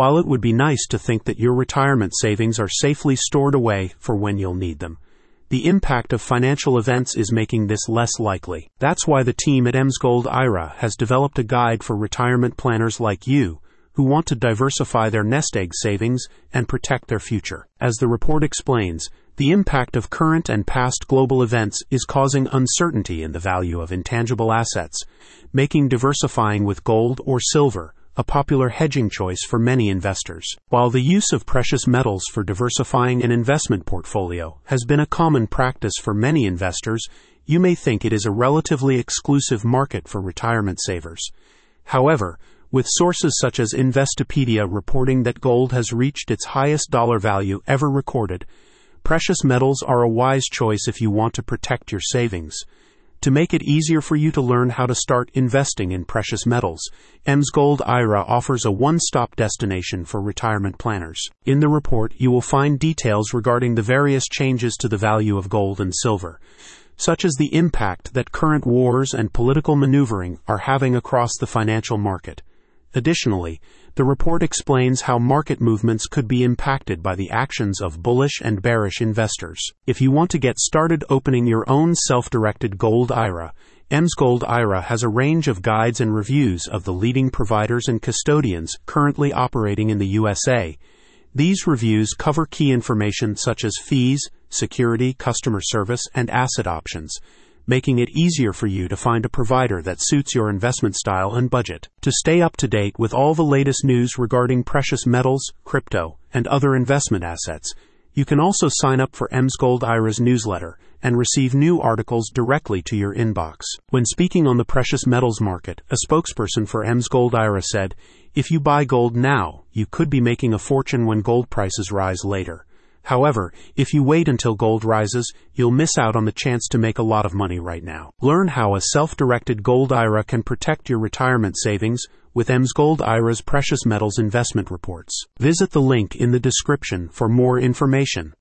While it would be nice to think that your retirement savings are safely stored away for when you'll need them, the impact of financial events is making this less likely. That's why the team at MsGold IRA has developed a guide for retirement planners like you who want to diversify their nest egg savings and protect their future. As the report explains, the impact of current and past global events is causing uncertainty in the value of intangible assets, making diversifying with gold or silver a popular hedging choice for many investors. While the use of precious metals for diversifying an investment portfolio has been a common practice for many investors, you may think it is a relatively exclusive market for retirement savers. However, with sources such as Investopedia reporting that gold has reached its highest dollar value ever recorded, precious metals are a wise choice if you want to protect your savings. To make it easier for you to learn how to start investing in precious metals, MsGold IRA offers a one-stop destination for retirement planners. In the report, you will find details regarding the various changes to the value of gold and silver, such as the impact that current wars and political maneuvering are having across the financial market. Additionally, the report explains how market movements could be impacted by the actions of bullish and bearish investors. If you want to get started opening your own self-directed gold IRA, MsGold IRA has a range of guides and reviews of the leading providers and custodians currently operating in the USA. These reviews cover key information such as fees, security, customer service, and asset options making it easier for you to find a provider that suits your investment style and budget. To stay up to date with all the latest news regarding precious metals, crypto, and other investment assets, you can also sign up for MsGold IRA's newsletter and receive new articles directly to your inbox. When speaking on the precious metals market, a spokesperson for MsGold IRA said, If you buy gold now, you could be making a fortune when gold prices rise later. However, if you wait until gold rises, you'll miss out on the chance to make a lot of money right now. Learn how a self-directed gold IRA can protect your retirement savings with MsGold IRA's precious metals investment reports. Visit the link in the description for more information.